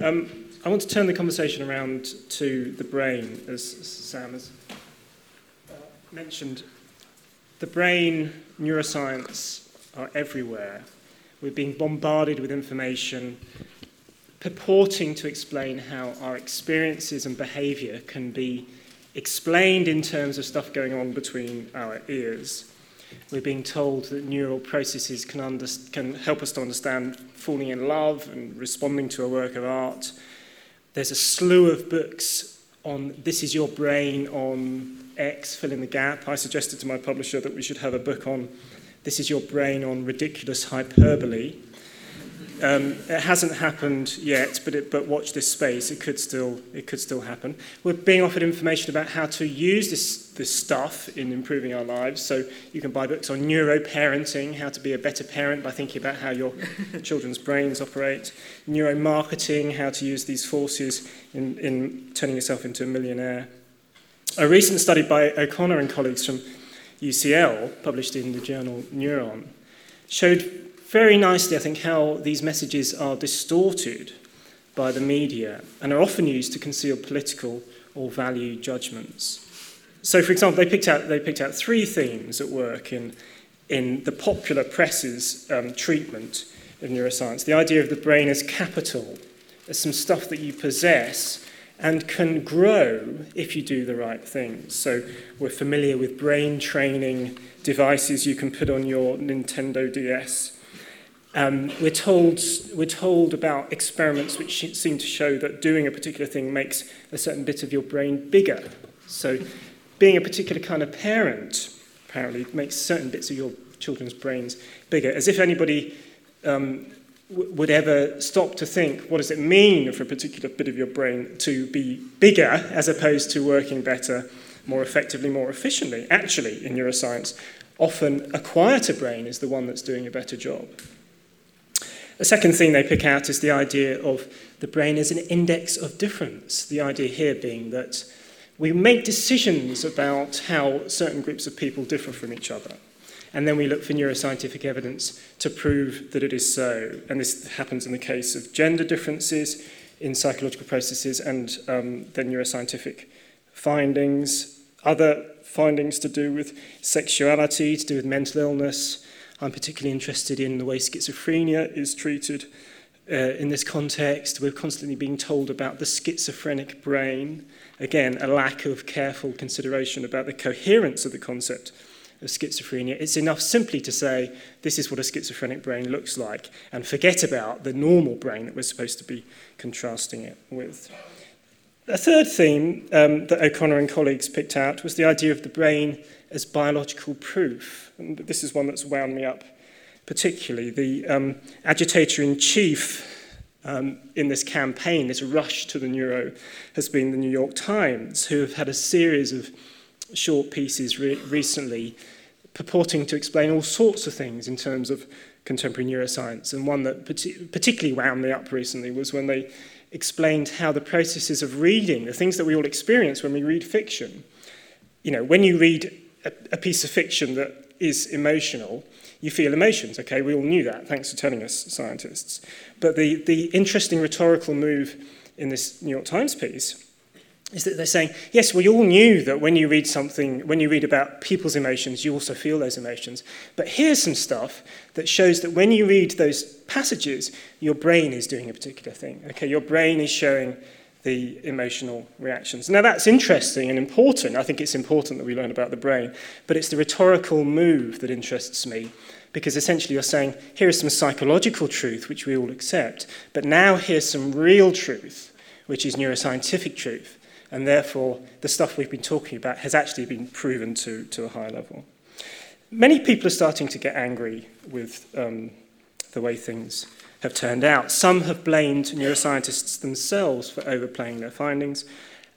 Um, I want to turn the conversation around to the brain, as Sam has uh, mentioned. The brain, neuroscience are everywhere. We're being bombarded with information purporting to explain how our experiences and behavior can be explained in terms of stuff going on between our ears. We're being told that neural processes can, under, can help us to understand falling in love and responding to a work of art. There's a slew of books on this is your brain on X, fill in the gap. I suggested to my publisher that we should have a book on this is your brain on ridiculous hyperbole. Um, it hasn't happened yet, but, it, but watch this space. It could, still, it could still happen. We're being offered information about how to use this, this stuff in improving our lives. So you can buy books on neuroparenting, how to be a better parent by thinking about how your children's brains operate, neuromarketing, how to use these forces in, in turning yourself into a millionaire. A recent study by O'Connor and colleagues from UCL, published in the journal Neuron, showed very nicely, I think, how these messages are distorted by the media and are often used to conceal political or value judgments. So, for example, they picked out, they picked out three themes at work in, in the popular press's um, treatment of neuroscience. The idea of the brain as capital, as some stuff that you possess and can grow if you do the right things. So, we're familiar with brain training devices you can put on your Nintendo DS um, we're, told, we're told about experiments which seem to show that doing a particular thing makes a certain bit of your brain bigger. So, being a particular kind of parent apparently makes certain bits of your children's brains bigger, as if anybody um, w- would ever stop to think what does it mean for a particular bit of your brain to be bigger as opposed to working better, more effectively, more efficiently. Actually, in neuroscience, often a quieter brain is the one that's doing a better job. A second thing they pick out is the idea of the brain as an index of difference. The idea here being that we make decisions about how certain groups of people differ from each other. And then we look for neuroscientific evidence to prove that it is so. And this happens in the case of gender differences, in psychological processes, and um, then neuroscientific findings. Other findings to do with sexuality, to do with mental illness, I'm particularly interested in the way schizophrenia is treated uh, in this context. We're constantly being told about the schizophrenic brain. Again, a lack of careful consideration about the coherence of the concept of schizophrenia. It's enough simply to say, this is what a schizophrenic brain looks like, and forget about the normal brain that we're supposed to be contrasting it with. A third theme um, that O'Connor and colleagues picked out was the idea of the brain as biological proof. And this is one that's wound me up particularly. The um, agitator in chief um, in this campaign, this rush to the neuro, has been the New York Times, who have had a series of short pieces re- recently purporting to explain all sorts of things in terms of contemporary neuroscience. And one that particularly wound me up recently was when they explained how the processes of reading, the things that we all experience when we read fiction, you know, when you read a, a piece of fiction that is emotional, you feel emotions. Okay, we all knew that. Thanks for telling us, scientists. But the, the interesting rhetorical move in this New York Times piece is that they're saying, yes, we all knew that when you read something, when you read about people's emotions, you also feel those emotions. But here's some stuff that shows that when you read those passages, your brain is doing a particular thing. Okay, your brain is showing the emotional reactions. Now, that's interesting and important. I think it's important that we learn about the brain, but it's the rhetorical move that interests me because essentially you're saying, here is some psychological truth which we all accept, but now here's some real truth, which is neuroscientific truth, and therefore the stuff we've been talking about has actually been proven to, to a high level. Many people are starting to get angry with um, the way things have turned out. Some have blamed neuroscientists themselves for overplaying their findings,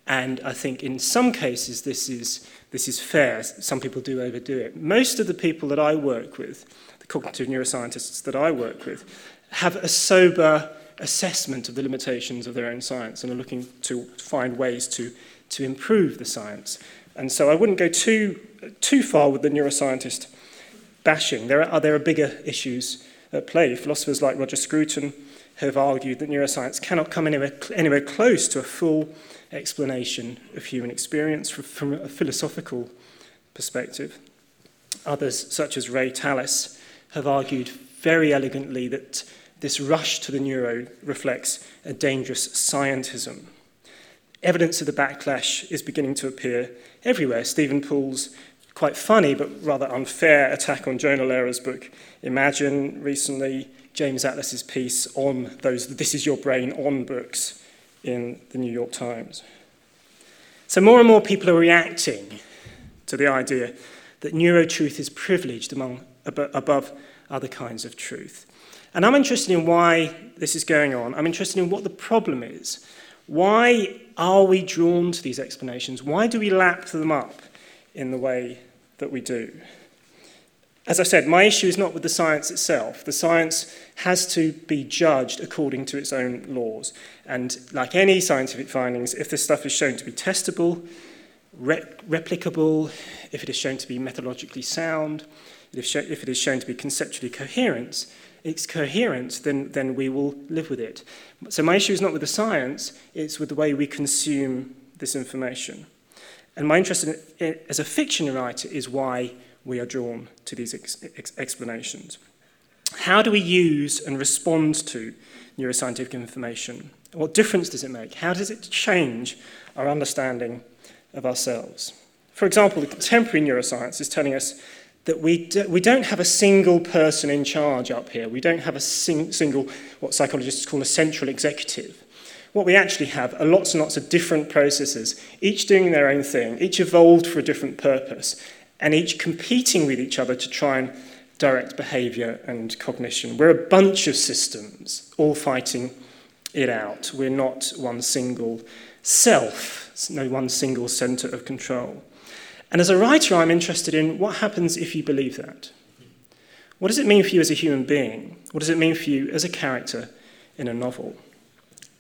and I think in some cases this is, this is fair. Some people do overdo it. Most of the people that I work with, the cognitive neuroscientists that I work with, have a sober assessment of the limitations of their own science and are looking to find ways to, to improve the science. And so I wouldn't go too, too far with the neuroscientist bashing. There are, there are bigger issues at play. Philosophers like Roger Scruton have argued that neuroscience cannot come anywhere, anywhere close to a full explanation of human experience from a philosophical perspective. Others, such as Ray Tallis, have argued very elegantly that this rush to the neuro reflects a dangerous scientism. Evidence of the backlash is beginning to appear everywhere. Steven Poole's quite funny but rather unfair attack on Jonah Lehrer's book Imagine recently, James Atlas's piece on those This Is Your Brain on books in the New York Times. So more and more people are reacting to the idea that neurotruth is privileged among, above other kinds of truth. And I'm interested in why this is going on. I'm interested in what the problem is. Why are we drawn to these explanations? Why do we lap them up in the way that we do? As I said, my issue is not with the science itself. The science has to be judged according to its own laws. And like any scientific findings, if this stuff is shown to be testable, re- replicable, if it is shown to be methodologically sound, if it is shown to be conceptually coherent, it's coherent, then, then we will live with it. So my issue is not with the science, it's with the way we consume this information. And my interest in, as a fiction writer is why we are drawn to these ex- ex- explanations. How do we use and respond to neuroscientific information? What difference does it make? How does it change our understanding of ourselves? For example, the contemporary neuroscience is telling us that we, do, we don't have a single person in charge up here. We don't have a sing, single, what psychologists call a central executive. What we actually have are lots and lots of different processes, each doing their own thing, each evolved for a different purpose, and each competing with each other to try and direct behavior and cognition. We're a bunch of systems all fighting it out. We're not one single self, no one single center of control. And as a writer, I'm interested in what happens if you believe that. What does it mean for you as a human being? What does it mean for you as a character in a novel?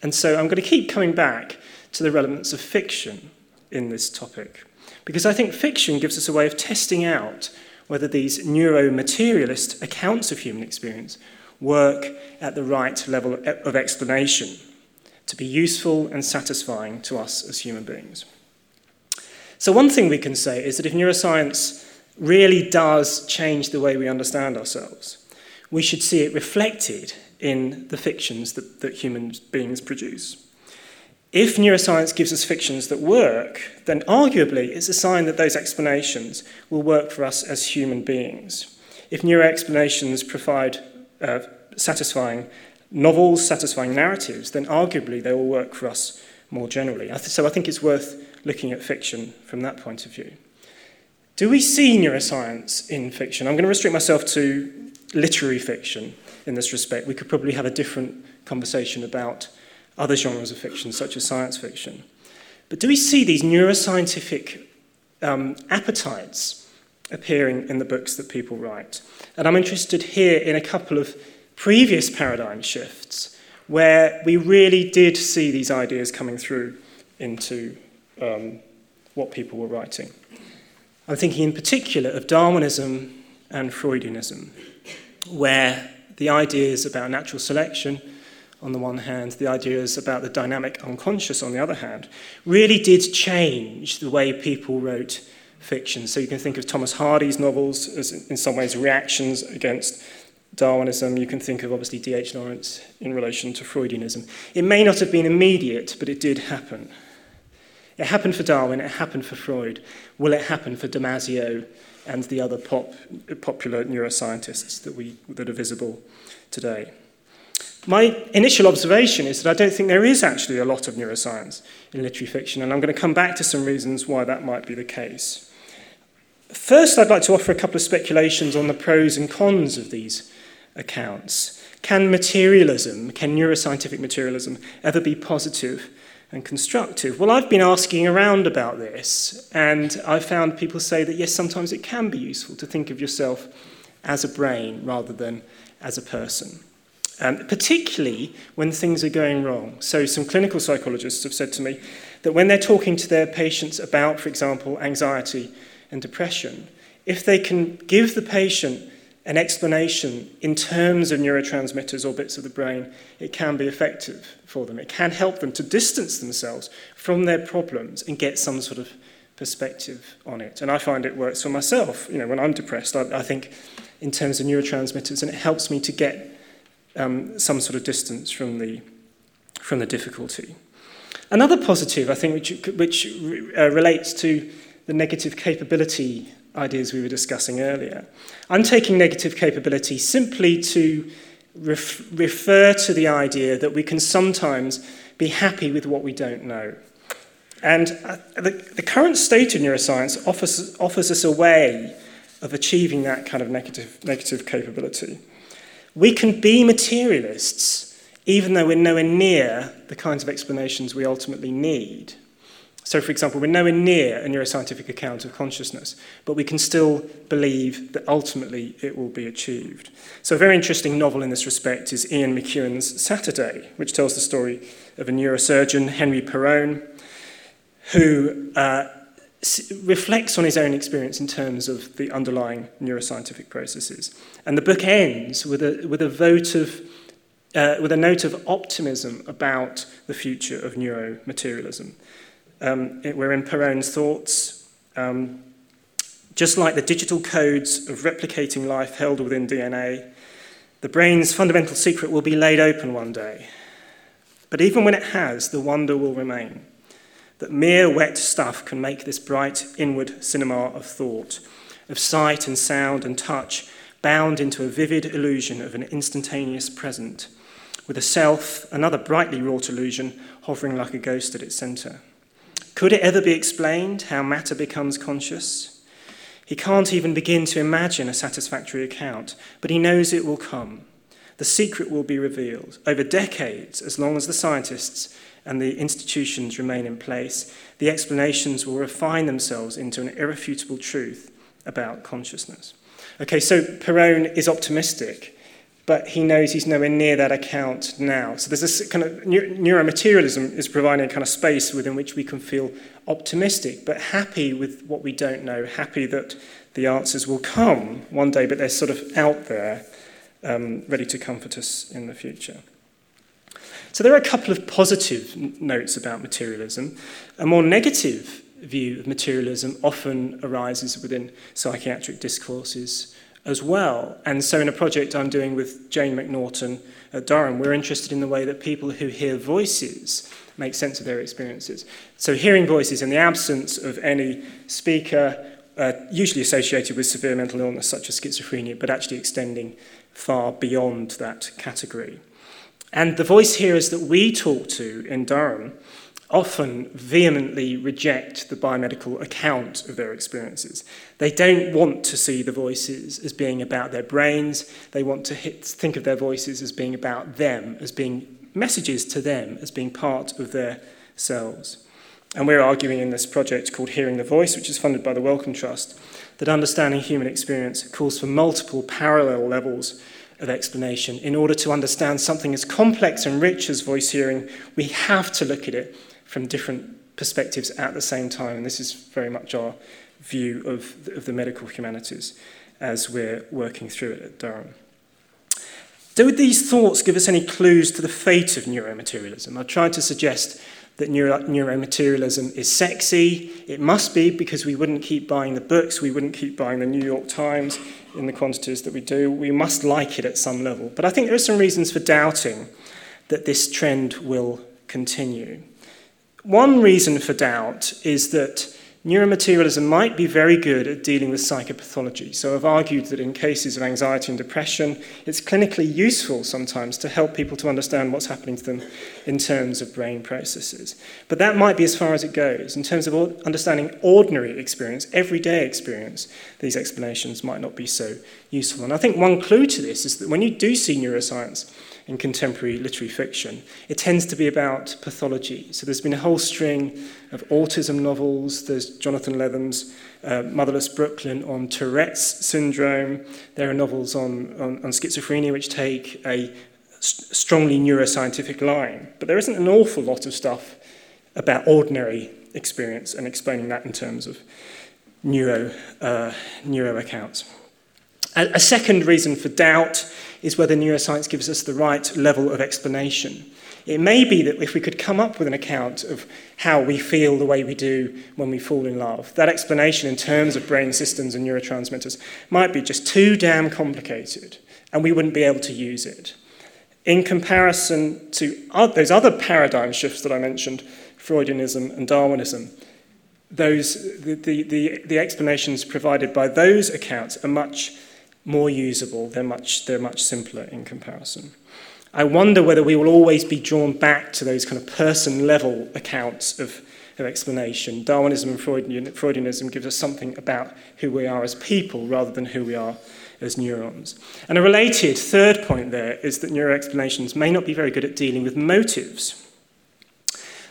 And so I'm going to keep coming back to the relevance of fiction in this topic, because I think fiction gives us a way of testing out whether these neuromaterialist accounts of human experience work at the right level of explanation to be useful and satisfying to us as human beings. So, one thing we can say is that if neuroscience really does change the way we understand ourselves, we should see it reflected in the fictions that, that human beings produce. If neuroscience gives us fictions that work, then arguably it's a sign that those explanations will work for us as human beings. If neuroexplanations provide uh, satisfying novels, satisfying narratives, then arguably they will work for us more generally. So I think it's worth looking at fiction from that point of view. Do we see neuroscience in fiction? I'm going to restrict myself to literary fiction in this respect. We could probably have a different conversation about other genres of fiction, such as science fiction. But do we see these neuroscientific um, appetites appearing in the books that people write? And I'm interested here in a couple of previous paradigm shifts where we really did see these ideas coming through into um, what people were writing. I'm thinking in particular of Darwinism and Freudianism, where the ideas about natural selection, on the one hand, the ideas about the dynamic unconscious, on the other hand, really did change the way people wrote fiction. So you can think of Thomas Hardy's novels as, in some ways, reactions against Darwinism. You can think of, obviously, D.H. Lawrence in relation to Freudianism. It may not have been immediate, but it did happen. It happened for Darwin, it happened for Freud. Will it happen for Damasio and the other pop, popular neuroscientists that, we, that are visible today? My initial observation is that I don't think there is actually a lot of neuroscience in literary fiction, and I'm going to come back to some reasons why that might be the case. First, I'd like to offer a couple of speculations on the pros and cons of these accounts. Can materialism, can neuroscientific materialism, ever be positive and constructive? Well, I've been asking around about this, and I've found people say that yes, sometimes it can be useful to think of yourself as a brain rather than as a person. Um, particularly when things are going wrong. So, some clinical psychologists have said to me that when they're talking to their patients about, for example, anxiety and depression, if they can give the patient an explanation in terms of neurotransmitters or bits of the brain, it can be effective for them. It can help them to distance themselves from their problems and get some sort of perspective on it. And I find it works for myself. You know, when I'm depressed, I, I think in terms of neurotransmitters, and it helps me to get um, some sort of distance from the, from the difficulty. Another positive, I think, which, which uh, relates to the negative capability ideas we were discussing earlier. I'm taking negative capability simply to ref- refer to the idea that we can sometimes be happy with what we don't know. And uh, the, the current state of neuroscience offers, offers us a way of achieving that kind of negative, negative capability. We can be materialists even though we're nowhere near the kinds of explanations we ultimately need. So, for example, we're nowhere near a neuroscientific account of consciousness, but we can still believe that ultimately it will be achieved. So, a very interesting novel in this respect is Ian McEwan's Saturday, which tells the story of a neurosurgeon, Henry Perowne, who uh, reflects on his own experience in terms of the underlying neuroscientific processes. And the book ends with a, with a vote of uh, with a note of optimism about the future of neuromaterialism. Um, it, we're in Perowne's thoughts. Um, just like the digital codes of replicating life held within DNA, the brain's fundamental secret will be laid open one day. But even when it has, the wonder will remain that mere wet stuff can make this bright inward cinema of thought, of sight and sound and touch, bound into a vivid illusion of an instantaneous present, with a self, another brightly wrought illusion, hovering like a ghost at its centre. Could it ever be explained how matter becomes conscious? He can't even begin to imagine a satisfactory account, but he knows it will come. The secret will be revealed. Over decades, as long as the scientists and the institutions remain in place, the explanations will refine themselves into an irrefutable truth about consciousness. Okay, so Perowne is optimistic but he knows he's nowhere near that account now. So there's this kind of neuromaterialism is providing a kind of space within which we can feel optimistic, but happy with what we don't know, happy that the answers will come one day, but they're sort of out there, um, ready to comfort us in the future. So there are a couple of positive notes about materialism. A more negative view of materialism often arises within psychiatric discourses as well. And so, in a project I'm doing with Jane Macnaughton at Durham, we're interested in the way that people who hear voices make sense of their experiences. So, hearing voices in the absence of any speaker, uh, usually associated with severe mental illness such as schizophrenia, but actually extending far beyond that category. And the voice hearers that we talk to in Durham often vehemently reject the biomedical account of their experiences. They don't want to see the voices as being about their brains. They want to hit, think of their voices as being about them, as being messages to them, as being part of their selves. And we're arguing in this project called Hearing the Voice, which is funded by the Wellcome Trust, that understanding human experience calls for multiple parallel levels of explanation. In order to understand something as complex and rich as voice hearing, we have to look at it from different perspectives at the same time. And this is very much our view of, of the medical humanities as we're working through it at Durham. Do these thoughts give us any clues to the fate of neuromaterialism? I've tried to suggest that neuro- neuromaterialism is sexy. It must be because we wouldn't keep buying the books, we wouldn't keep buying the New York Times in the quantities that we do. We must like it at some level. But I think there are some reasons for doubting that this trend will continue. One reason for doubt is that neuromaterialism might be very good at dealing with psychopathology. So I've argued that in cases of anxiety and depression, it's clinically useful sometimes to help people to understand what's happening to them in terms of brain processes. But that might be as far as it goes. In terms of understanding ordinary experience, everyday experience, these explanations might not be so useful. And I think one clue to this is that when you do see neuroscience, in contemporary literary fiction. It tends to be about pathology. So there's been a whole string of autism novels. There's Jonathan Lethem's uh, Motherless Brooklyn on Tourette's syndrome. There are novels on, on, on schizophrenia which take a st- strongly neuroscientific line. But there isn't an awful lot of stuff about ordinary experience and explaining that in terms of neuro, uh, neuro accounts. A second reason for doubt is whether neuroscience gives us the right level of explanation. It may be that if we could come up with an account of how we feel the way we do when we fall in love, that explanation in terms of brain systems and neurotransmitters might be just too damn complicated and we wouldn't be able to use it. In comparison to those other paradigm shifts that I mentioned, Freudianism and Darwinism, those, the, the, the, the explanations provided by those accounts are much more usable, they're much, they're much simpler in comparison. I wonder whether we will always be drawn back to those kind of person level accounts of, of explanation. Darwinism and Freudian, Freudianism gives us something about who we are as people rather than who we are as neurons. And a related third point there is that neuroexplanations may not be very good at dealing with motives.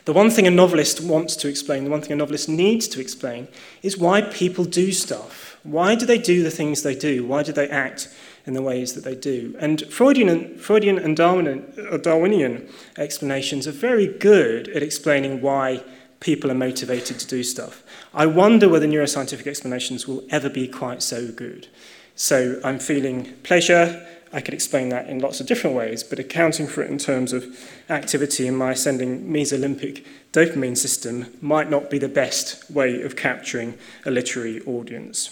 The one thing a novelist wants to explain, the one thing a novelist needs to explain, is why people do stuff. Why do they do the things they do? Why do they act in the ways that they do. And Freudian and, Freudian and Darwinian, uh, explanations are very good at explaining why people are motivated to do stuff. I wonder whether neuroscientific explanations will ever be quite so good. So I'm feeling pleasure. I could explain that in lots of different ways, but accounting for it in terms of activity in my ascending mesolimbic dopamine system might not be the best way of capturing a literary audience.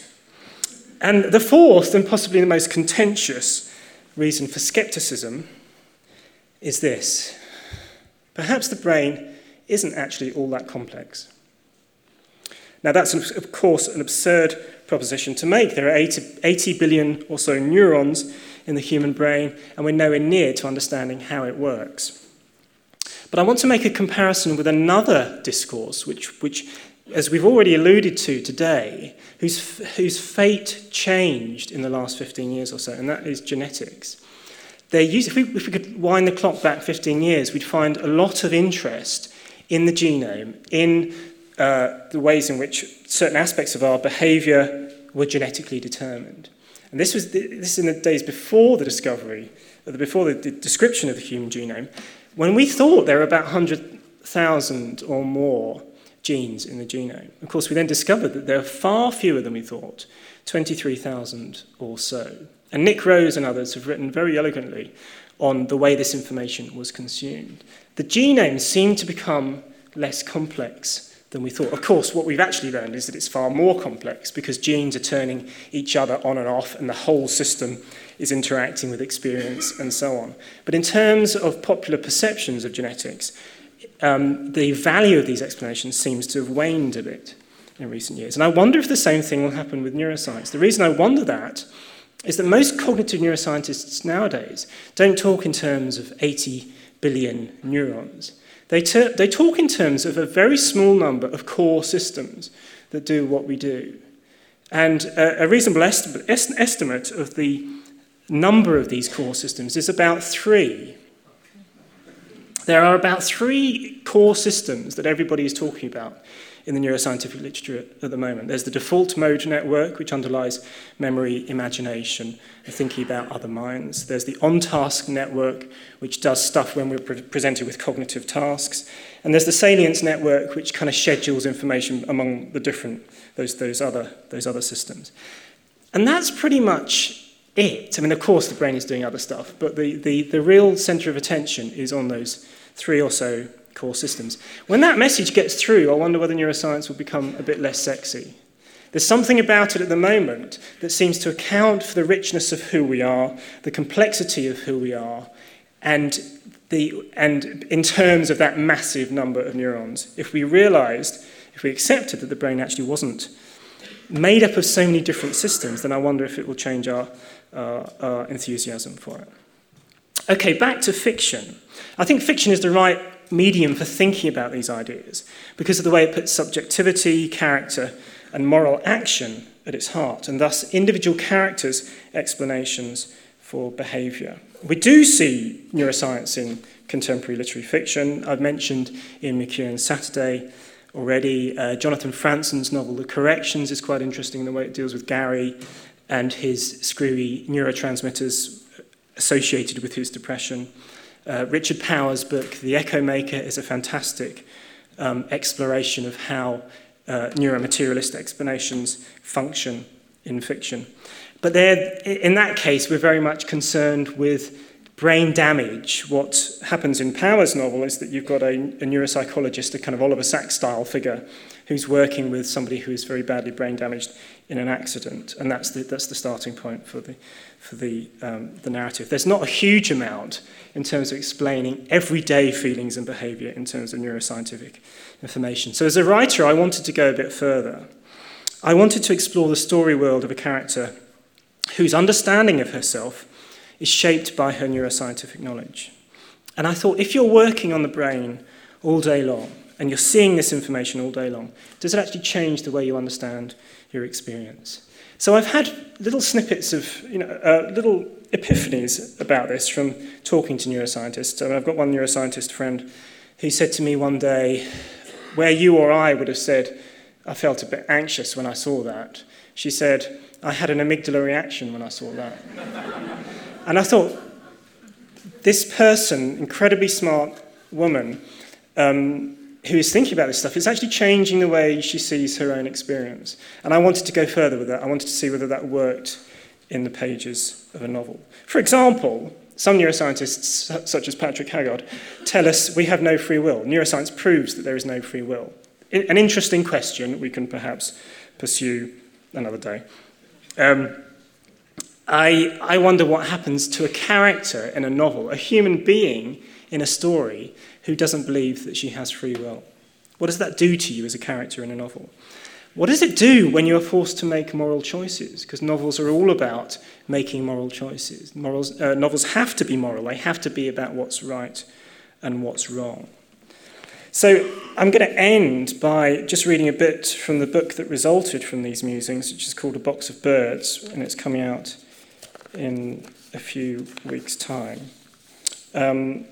And the fourth, and possibly the most contentious reason for skepticism, is this perhaps the brain isn't actually all that complex. Now, that's, of course, an absurd proposition to make. There are 80, 80 billion or so neurons in the human brain, and we're nowhere near to understanding how it works. But I want to make a comparison with another discourse, which, which as we've already alluded to today, whose, whose fate changed in the last 15 years or so, and that is genetics. Used, if, we, if we could wind the clock back 15 years, we'd find a lot of interest in the genome, in uh, the ways in which certain aspects of our behavior were genetically determined. And this was this in the days before the discovery, before the, the description of the human genome, when we thought there were about 100,000 or more genes in the genome. Of course, we then discovered that there are far fewer than we thought, 23,000 or so. And Nick Rose and others have written very elegantly on the way this information was consumed. The genome seemed to become less complex than we thought. Of course, what we've actually learned is that it's far more complex because genes are turning each other on and off, and the whole system is interacting with experience and so on. But in terms of popular perceptions of genetics, um, the value of these explanations seems to have waned a bit in recent years. And I wonder if the same thing will happen with neuroscience. The reason I wonder that is that most cognitive neuroscientists nowadays don't talk in terms of 80 billion neurons. They, ter- they talk in terms of a very small number of core systems that do what we do. And a, a reasonable est- est- estimate of the number of these core systems is about three there are about three core systems that everybody is talking about in the neuroscientific literature at the moment. There's the default mode network, which underlies memory, imagination, and thinking about other minds. There's the on task network, which does stuff when we're pre- presented with cognitive tasks. And there's the salience network, which kind of schedules information among the different, those, those, other, those other systems. And that's pretty much it. I mean, of course, the brain is doing other stuff, but the, the, the real center of attention is on those three or so core systems. When that message gets through, I wonder whether neuroscience will become a bit less sexy. There's something about it at the moment that seems to account for the richness of who we are, the complexity of who we are, and, the, and in terms of that massive number of neurons. If we realized, if we accepted that the brain actually wasn't made up of so many different systems, then I wonder if it will change our, uh, our enthusiasm for it. Okay, back to fiction. I think fiction is the right medium for thinking about these ideas because of the way it puts subjectivity, character, and moral action at its heart, and thus individual characters' explanations for behaviour. We do see neuroscience in contemporary literary fiction. I've mentioned in McEwan's Saturday already. Uh, Jonathan Franzen's novel The Corrections is quite interesting in the way it deals with Gary and his screwy neurotransmitters associated with his depression. Uh, Richard Powers' book, The Echo Maker, is a fantastic um, exploration of how uh, neuromaterialist explanations function in fiction. But in that case, we're very much concerned with brain damage. What happens in Powers' novel is that you've got a, a neuropsychologist, a kind of Oliver Sacks style figure, who's working with somebody who is very badly brain damaged in an accident. And that's the, that's the starting point for the, for the, um, the narrative. There's not a huge amount in terms of explaining everyday feelings and behavior in terms of neuroscientific information. So as a writer, I wanted to go a bit further. I wanted to explore the story world of a character whose understanding of herself is shaped by her neuroscientific knowledge. And I thought, if you're working on the brain all day long, and you're seeing this information all day long, does it actually change the way you understand your experience? So I've had little snippets of, you know, uh, little epiphanies about this from talking to neuroscientists. I mean, I've got one neuroscientist friend who said to me one day, where you or I would have said, I felt a bit anxious when I saw that, she said, I had an amygdala reaction when I saw that. And I thought, this person, incredibly smart woman, um, who is thinking about this stuff, is actually changing the way she sees her own experience. And I wanted to go further with that. I wanted to see whether that worked in the pages of a novel. For example, some neuroscientists, such as Patrick Haggard, tell us we have no free will. Neuroscience proves that there is no free will. An interesting question we can perhaps pursue another day. Um, I, I wonder what happens to a character in a novel, a human being in a story who doesn't believe that she has free will. What does that do to you as a character in a novel? What does it do when you are forced to make moral choices? Because novels are all about making moral choices. Morals, uh, novels have to be moral, they have to be about what's right and what's wrong. So I'm going to end by just reading a bit from the book that resulted from these musings, which is called A Box of Birds, and it's coming out in a few weeks' time, um,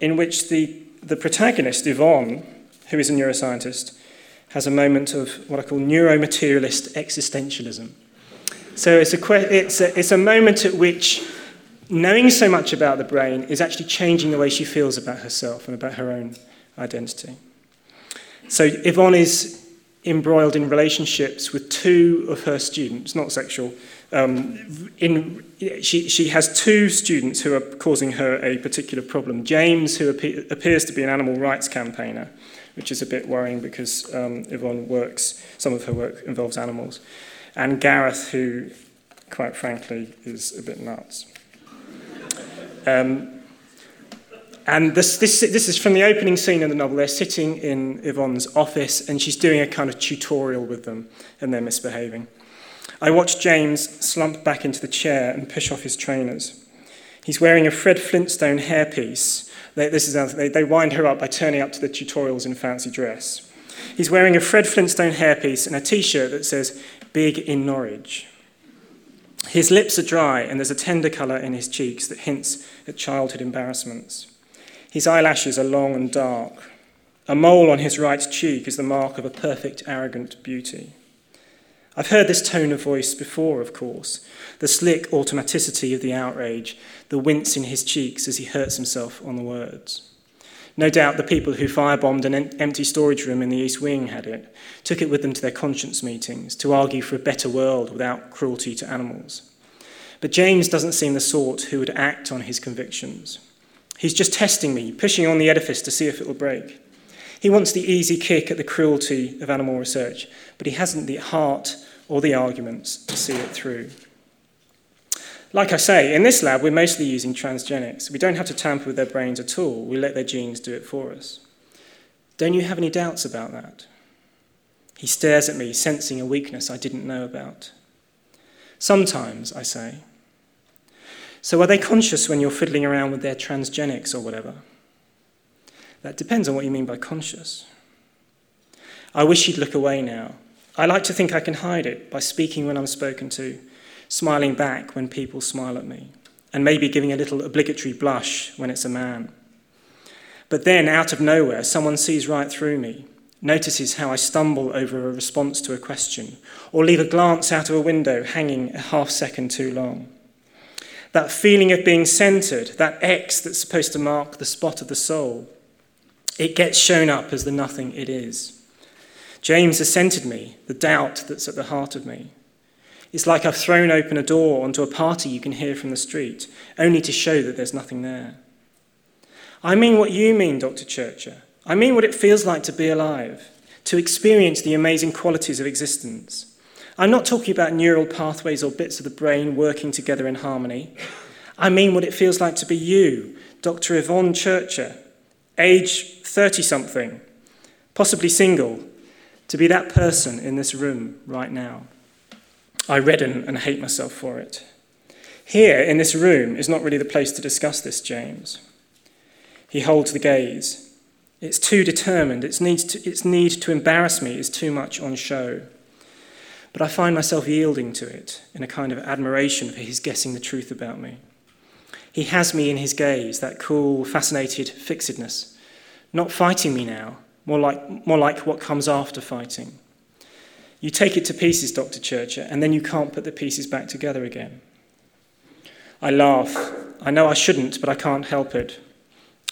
in which the, the protagonist, Yvonne, who is a neuroscientist, has a moment of what I call neuromaterialist existentialism. So it's a, it's a, it's a moment at which knowing so much about the brain is actually changing the way she feels about herself and about her own identity. So Yvonne is embroiled in relationships with two of her students, not sexual. Um, in, she, she has two students who are causing her a particular problem. James, who appe- appears to be an animal rights campaigner, which is a bit worrying because um, Yvonne works, some of her work involves animals, and Gareth, who, quite frankly, is a bit nuts. Um, and this, this, this is from the opening scene in the novel. They're sitting in Yvonne's office, and she's doing a kind of tutorial with them, and they're misbehaving. I watch James slump back into the chair and push off his trainers. He's wearing a Fred Flintstone hairpiece. They, this is, they, they wind her up by turning up to the tutorials in fancy dress. He's wearing a Fred Flintstone hairpiece and a t shirt that says, Big in Norwich. His lips are dry, and there's a tender colour in his cheeks that hints at childhood embarrassments. His eyelashes are long and dark. A mole on his right cheek is the mark of a perfect, arrogant beauty. I've heard this tone of voice before, of course the slick automaticity of the outrage, the wince in his cheeks as he hurts himself on the words. No doubt the people who firebombed an empty storage room in the East Wing had it, took it with them to their conscience meetings to argue for a better world without cruelty to animals. But James doesn't seem the sort who would act on his convictions. He's just testing me, pushing on the edifice to see if it will break. He wants the easy kick at the cruelty of animal research, but he hasn't the heart or the arguments to see it through. Like I say, in this lab, we're mostly using transgenics. We don't have to tamper with their brains at all, we let their genes do it for us. Don't you have any doubts about that? He stares at me, sensing a weakness I didn't know about. Sometimes, I say. So are they conscious when you're fiddling around with their transgenics or whatever? That depends on what you mean by conscious. I wish you'd look away now. I like to think I can hide it by speaking when I'm spoken to, smiling back when people smile at me, and maybe giving a little obligatory blush when it's a man. But then, out of nowhere, someone sees right through me, notices how I stumble over a response to a question, or leave a glance out of a window hanging a half second too long. That feeling of being centered, that X that's supposed to mark the spot of the soul, it gets shown up as the nothing it is. James has centered me, the doubt that's at the heart of me. It's like I've thrown open a door onto a party you can hear from the street, only to show that there's nothing there. I mean what you mean, Dr. Churcher. I mean what it feels like to be alive, to experience the amazing qualities of existence. I'm not talking about neural pathways or bits of the brain working together in harmony. I mean what it feels like to be you, Dr. Yvonne Churcher, age 30 something, possibly single, to be that person in this room right now. I redden and hate myself for it. Here in this room is not really the place to discuss this, James. He holds the gaze. It's too determined. Its, needs to, its need to embarrass me is too much on show. But I find myself yielding to it in a kind of admiration for his guessing the truth about me. He has me in his gaze, that cool, fascinated fixedness, not fighting me now, more like, more like what comes after fighting. You take it to pieces, Dr. Churcher, and then you can't put the pieces back together again. I laugh. I know I shouldn't, but I can't help it.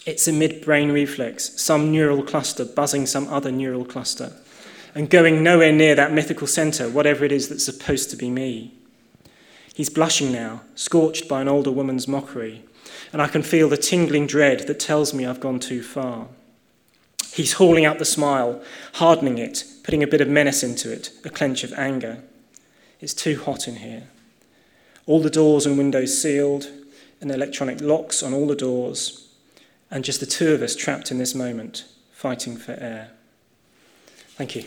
It's a midbrain reflex, some neural cluster buzzing some other neural cluster, and going nowhere near that mythical centre, whatever it is that's supposed to be me. He's blushing now, scorched by an older woman's mockery, and I can feel the tingling dread that tells me I've gone too far. He's hauling out the smile, hardening it, putting a bit of menace into it, a clench of anger. It's too hot in here. All the doors and windows sealed, and electronic locks on all the doors, and just the two of us trapped in this moment, fighting for air. Thank you.